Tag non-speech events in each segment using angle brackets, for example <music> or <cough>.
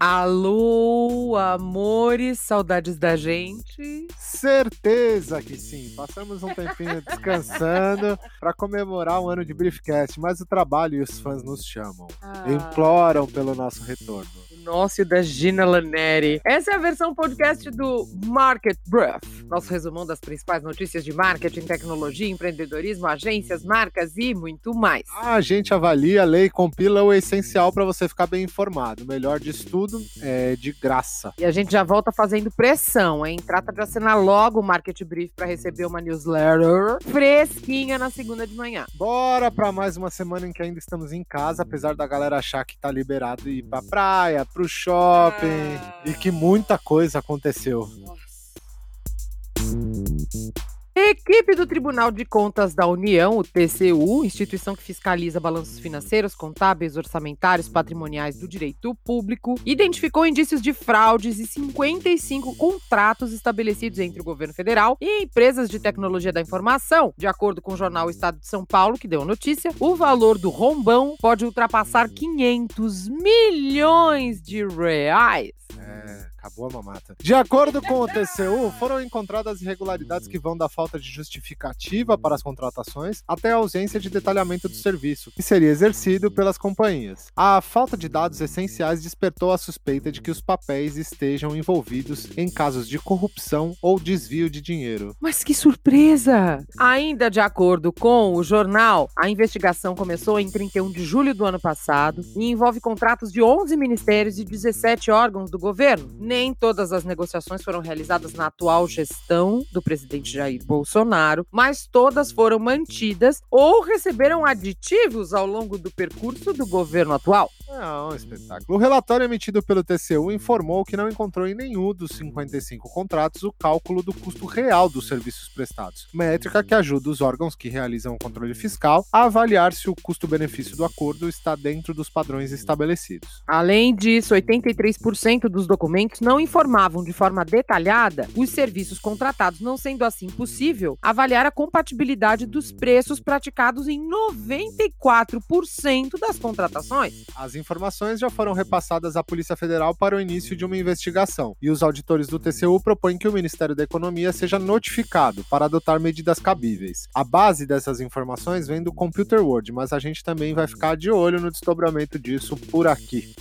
Alô, amores, saudades da gente. Certeza que sim. Passamos um tempinho <laughs> descansando para comemorar um ano de Briefcast, mas o trabalho e os fãs nos chamam. Ah. Imploram pelo nosso retorno. E da Gina Laneri. Essa é a versão podcast do Market Brief, nosso resumão das principais notícias de marketing, tecnologia, empreendedorismo, agências, marcas e muito mais. A gente avalia, lê e compila o essencial para você ficar bem informado. O melhor disso tudo é de graça. E a gente já volta fazendo pressão, hein? Trata de assinar logo o Market Brief para receber uma newsletter fresquinha na segunda de manhã. Bora para mais uma semana em que ainda estamos em casa, apesar da galera achar que tá liberado ir pra praia, pro shopping Ah. e que muita coisa aconteceu. Equipe do Tribunal de Contas da União, o TCU, instituição que fiscaliza balanços financeiros, contábeis, orçamentários, patrimoniais do direito público, identificou indícios de fraudes e 55 contratos estabelecidos entre o governo federal e empresas de tecnologia da informação. De acordo com o jornal Estado de São Paulo, que deu a notícia, o valor do rombão pode ultrapassar 500 milhões de reais. É, acabou a mamata. De acordo com o TCU, foram encontradas irregularidades que vão da falta de justificativa para as contratações até a ausência de detalhamento do serviço, que seria exercido pelas companhias. A falta de dados essenciais despertou a suspeita de que os papéis estejam envolvidos em casos de corrupção ou desvio de dinheiro. Mas que surpresa! Ainda de acordo com o jornal, a investigação começou em 31 de julho do ano passado e envolve contratos de 11 ministérios e 17 órgãos do governo. Nem todas as negociações foram realizadas na atual gestão do presidente Jair Bolsonaro, mas todas foram mantidas ou receberam aditivos ao longo do percurso do governo atual. É um espetáculo. O relatório emitido pelo TCU informou que não encontrou em nenhum dos 55 contratos o cálculo do custo real dos serviços prestados, métrica que ajuda os órgãos que realizam o controle fiscal a avaliar se o custo-benefício do acordo está dentro dos padrões estabelecidos. Além disso, 83% dos documentos não informavam de forma detalhada os serviços contratados, não sendo assim possível avaliar a compatibilidade dos preços praticados em 94% das contratações. As informações já foram repassadas à Polícia Federal para o início de uma investigação, e os auditores do TCU propõem que o Ministério da Economia seja notificado para adotar medidas cabíveis. A base dessas informações vem do Computer World, mas a gente também vai ficar de olho no desdobramento disso por aqui.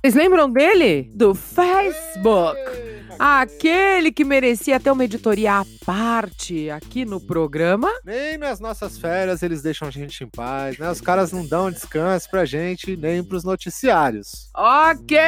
Vocês lembram dele? Do Facebook. Aquele que merecia até uma editoria à parte aqui no programa. Nem nas nossas férias eles deixam a gente em paz, né? Os caras não dão descanso pra gente, nem pros noticiários. Ok,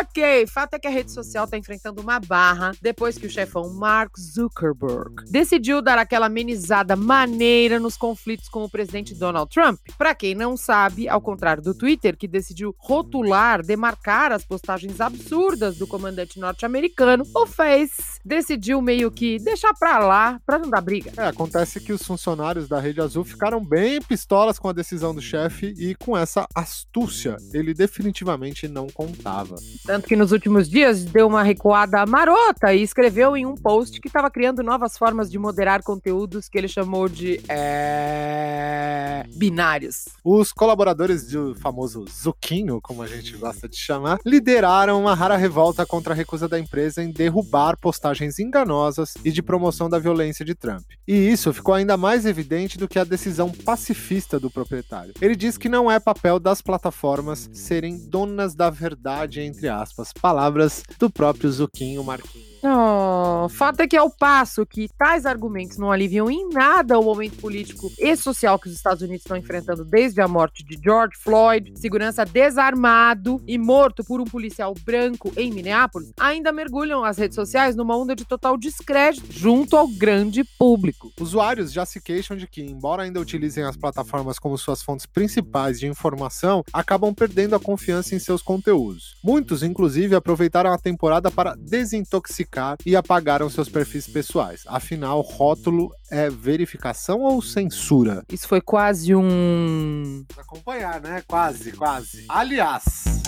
ok. Fato é que a rede social tá enfrentando uma barra depois que o chefão Mark Zuckerberg decidiu dar aquela amenizada maneira nos conflitos com o presidente Donald Trump. Pra quem não sabe, ao contrário do Twitter, que decidiu rotular, demarcar as postagens absurdas do comandante norte-americano, o Face decidiu meio que deixar pra lá pra não dar briga. É, acontece que os funcionários da Rede Azul ficaram bem pistolas com a decisão do chefe e com essa astúcia ele definitivamente não contava. Tanto que nos últimos dias deu uma recuada marota e escreveu em um post que estava criando novas formas de moderar conteúdos que ele chamou de é, binários. Os colaboradores do famoso Zuquinho, como a gente gosta de chamar, lideraram uma rara revolta contra a recusa da empresa em derrubar postagens enganosas e de promoção da violência de Trump. E isso ficou ainda mais evidente do que a decisão pacifista do proprietário. Ele diz que não é papel das plataformas serem donas da verdade, entre aspas, palavras do próprio Zuquinho Marquinho. Oh, fato é que ao passo que tais argumentos não aliviam em nada o momento político e social que os Estados Unidos estão enfrentando desde a morte de George Floyd, segurança desarmado e morto por um policial branco em Minneapolis, ainda mergulham as redes sociais numa onda de total descrédito junto ao grande público. Usuários já se queixam de que, embora ainda utilizem as plataformas como suas fontes principais de informação, acabam perdendo a confiança em seus conteúdos. Muitos, inclusive, aproveitaram a temporada para desintoxicar e apagaram seus perfis pessoais. Afinal, rótulo é verificação ou censura? Isso foi quase um. Acompanhar, né? Quase, quase. Aliás.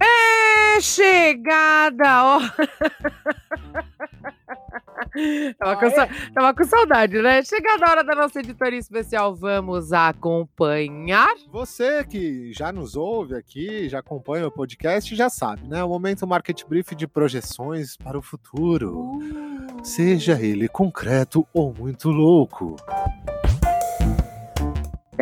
É chegada a hora. <laughs> Tava com, sa- tava com saudade, né? Chegada a hora da nossa editoria especial, vamos acompanhar. Você que já nos ouve aqui, já acompanha o podcast, já sabe, né? O momento Market Brief de projeções para o futuro. Seja ele concreto ou muito louco.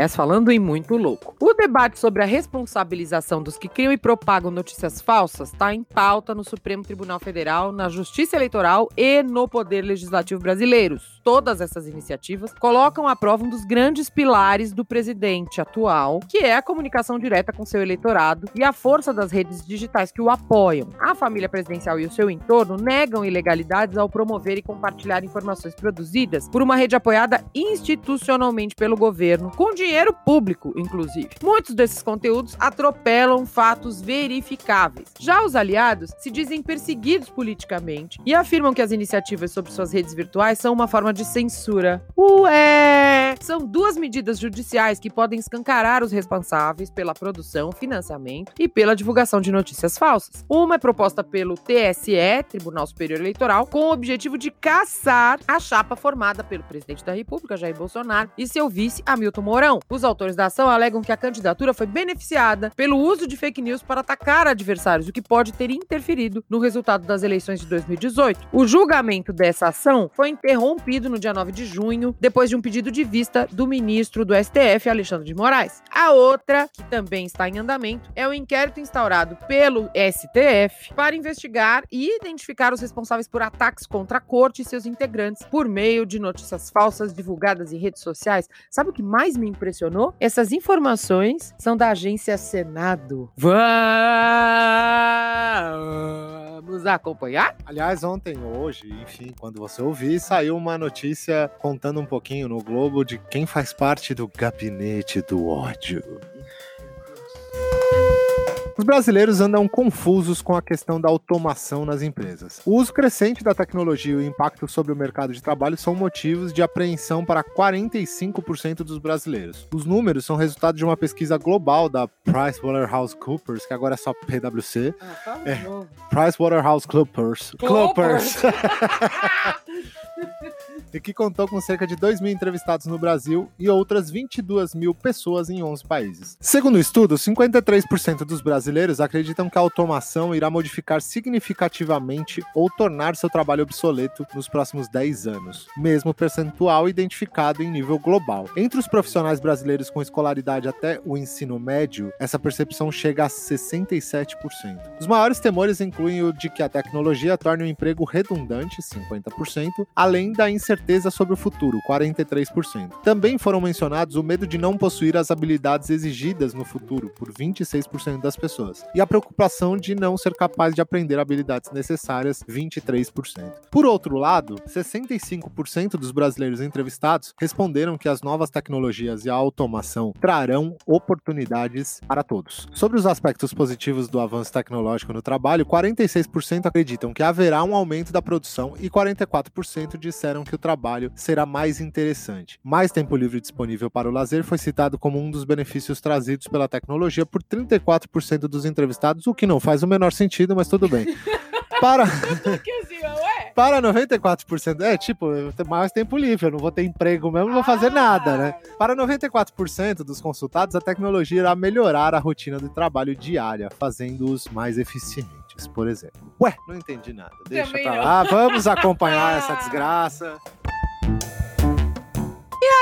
Essa falando em muito louco. O debate sobre a responsabilização dos que criam e propagam notícias falsas está em pauta no Supremo Tribunal Federal, na Justiça Eleitoral e no Poder Legislativo brasileiros. Todas essas iniciativas colocam à prova um dos grandes pilares do presidente atual, que é a comunicação direta com seu eleitorado e a força das redes digitais que o apoiam. A família presidencial e o seu entorno negam ilegalidades ao promover e compartilhar informações produzidas por uma rede apoiada institucionalmente pelo governo, com dinheiro público, inclusive. Muitos desses conteúdos atropelam fatos verificáveis. Já os aliados se dizem perseguidos politicamente e afirmam que as iniciativas sobre suas redes virtuais são uma forma de censura. Ué! São duas medidas judiciais que podem escancarar os responsáveis pela produção, financiamento e pela divulgação de notícias falsas. Uma é proposta pelo TSE, Tribunal Superior Eleitoral, com o objetivo de caçar a chapa formada pelo presidente da República, Jair Bolsonaro, e seu vice, Hamilton Mourão. Os autores da ação alegam que a candidatura foi beneficiada pelo uso de fake news para atacar adversários, o que pode ter interferido no resultado das eleições de 2018. O julgamento dessa ação foi interrompido no dia 9 de junho, depois de um pedido de vista do ministro do STF, Alexandre de Moraes. A outra, que também está em andamento, é o inquérito instaurado pelo STF para investigar e identificar os responsáveis por ataques contra a corte e seus integrantes por meio de notícias falsas divulgadas em redes sociais. Sabe o que mais me impressionou? Essas informações são da agência Senado. Vamos acompanhar? Aliás, ontem, hoje, enfim, quando você ouvir, saiu uma notícia contando um pouquinho no Globo de quem faz parte do gabinete do ódio. Os brasileiros andam confusos com a questão da automação nas empresas. O uso crescente da tecnologia e o impacto sobre o mercado de trabalho são motivos de apreensão para 45% dos brasileiros. Os números são resultado de uma pesquisa global da PricewaterhouseCoopers, que agora é só PwC. É. PricewaterhouseCoopers. Coopers. <laughs> e que contou com cerca de 2 mil entrevistados no Brasil e outras 22 mil pessoas em 11 países. Segundo o estudo, 53% dos brasileiros acreditam que a automação irá modificar significativamente ou tornar seu trabalho obsoleto nos próximos 10 anos, mesmo percentual identificado em nível global. Entre os profissionais brasileiros com escolaridade até o ensino médio, essa percepção chega a 67%. Os maiores temores incluem o de que a tecnologia torne o emprego redundante, 50%, além da incerteza sobre o futuro, 43%. Também foram mencionados o medo de não possuir as habilidades exigidas no futuro, por 26% das pessoas, e a preocupação de não ser capaz de aprender habilidades necessárias, 23%. Por outro lado, 65% dos brasileiros entrevistados responderam que as novas tecnologias e a automação trarão oportunidades para todos. Sobre os aspectos positivos do avanço tecnológico no trabalho, 46% acreditam que haverá um aumento da produção e 44% disseram que o trabalho será mais interessante. Mais tempo livre disponível para o lazer foi citado como um dos benefícios trazidos pela tecnologia por 34% dos entrevistados, o que não faz o menor sentido, mas tudo bem. <laughs> Para, para 94%, é tipo, eu tenho mais tempo livre, eu não vou ter emprego mesmo, não vou fazer nada, né? Para 94% dos consultados, a tecnologia irá melhorar a rotina de trabalho diária, fazendo-os mais eficientes, por exemplo. Ué, não entendi nada. Deixa Também pra não. lá, vamos acompanhar essa <laughs> desgraça.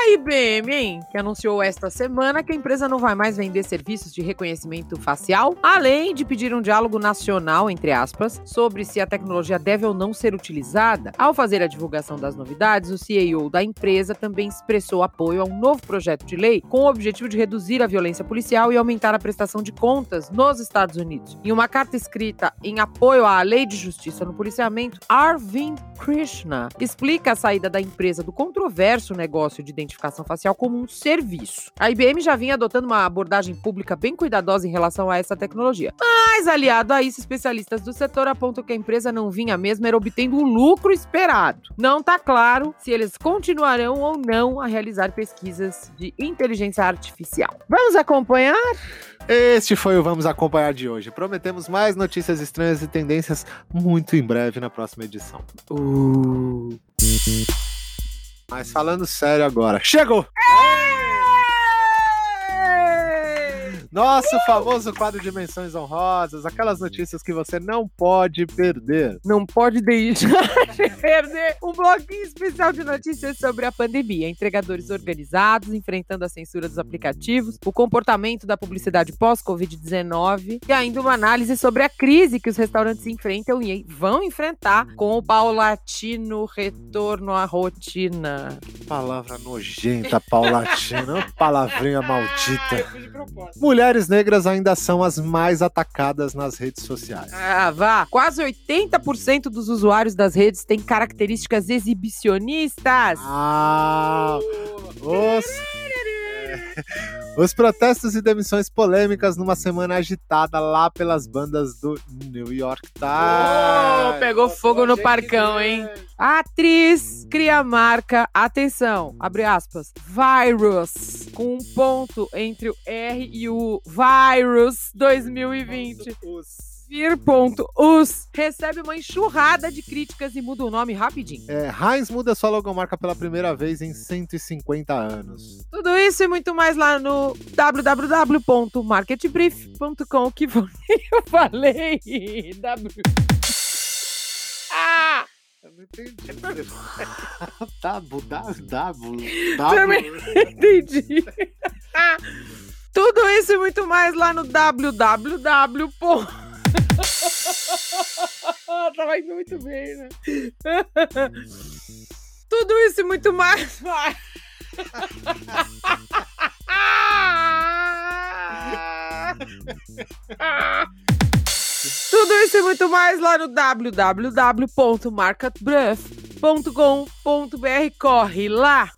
A IBM, hein, que anunciou esta semana que a empresa não vai mais vender serviços de reconhecimento facial, além de pedir um diálogo nacional, entre aspas, sobre se a tecnologia deve ou não ser utilizada. Ao fazer a divulgação das novidades, o CEO da empresa também expressou apoio a um novo projeto de lei com o objetivo de reduzir a violência policial e aumentar a prestação de contas nos Estados Unidos. Em uma carta escrita em apoio à lei de justiça no policiamento, Arvind Krishna explica a saída da empresa do controverso negócio de identificação identificação facial como um serviço. A IBM já vinha adotando uma abordagem pública bem cuidadosa em relação a essa tecnologia. Mas, aliado a isso, especialistas do setor apontam que a empresa não vinha mesmo era obtendo o lucro esperado. Não está claro se eles continuarão ou não a realizar pesquisas de inteligência artificial. Vamos acompanhar? Este foi o Vamos Acompanhar de hoje. Prometemos mais notícias estranhas e tendências muito em breve na próxima edição. Uh. Mas falando sério agora, chegou! Nosso famoso quadro de menções honrosas, aquelas notícias que você não pode perder. Não pode deixar <laughs> de perder um bloquinho especial de notícias sobre a pandemia. Entregadores organizados, enfrentando a censura dos aplicativos, o comportamento da publicidade pós-Covid-19 e ainda uma análise sobre a crise que os restaurantes enfrentam e vão enfrentar com o paulatino retorno à rotina. Palavra nojenta, paulatina, palavrinha <laughs> maldita. Mulher mulheres negras ainda são as mais atacadas nas redes sociais. Ah, vá! Quase 80% dos usuários das redes têm características exibicionistas. Ah! Os... Os protestos e demissões polêmicas numa semana agitada lá pelas bandas do New York Times. Oh, pegou fogo no parcão, hein? A atriz cria a marca, atenção, abre aspas, virus, com um ponto entre o R e o virus 2020. Os Vir.us recebe uma enxurrada de críticas e muda o nome rapidinho. É, Heinz muda sua logomarca pela primeira vez em 150 anos. Tudo isso e muito mais lá no www.marketbrief.com que eu falei. w... Ah! Eu não entendi. Dabu, dabu, dabu. Também entendi. <laughs> Tudo isso e muito mais lá no www. <laughs> Tava indo muito bem, né? <laughs> Tudo isso e muito mais. <laughs> Tudo isso e muito mais lá no www.marketbreath.com.br. Corre lá!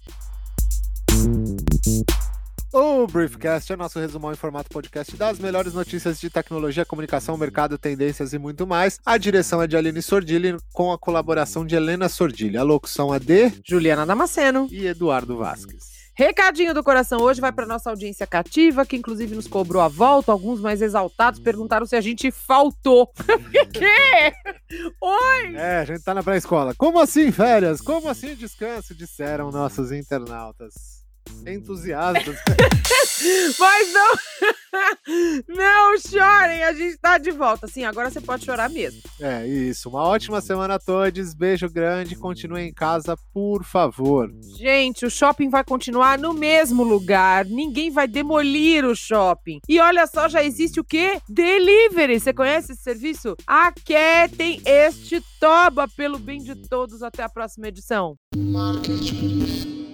O Briefcast é nosso resumão em formato podcast das melhores notícias de tecnologia, comunicação, mercado, tendências e muito mais. A direção é de Aline Sordilli, com a colaboração de Helena Sordilli. A locução é de Juliana Damasceno e Eduardo Vasques. Recadinho do coração hoje vai para nossa audiência cativa, que inclusive nos cobrou a volta. Alguns mais exaltados perguntaram se a gente faltou. <laughs> que? Oi! É, a gente tá na pré-escola. Como assim férias? Como assim descanso? Disseram nossos internautas entusiastas. <laughs> Mas não. <laughs> Não chorem, a gente tá de volta. Sim, agora você pode chorar mesmo. É isso. Uma ótima semana a todos. Beijo grande. Continue em casa, por favor. Gente, o shopping vai continuar no mesmo lugar. Ninguém vai demolir o shopping. E olha só, já existe o quê? Delivery. Você conhece esse serviço? Aquietem este toba pelo bem de todos. Até a próxima edição. Marketing.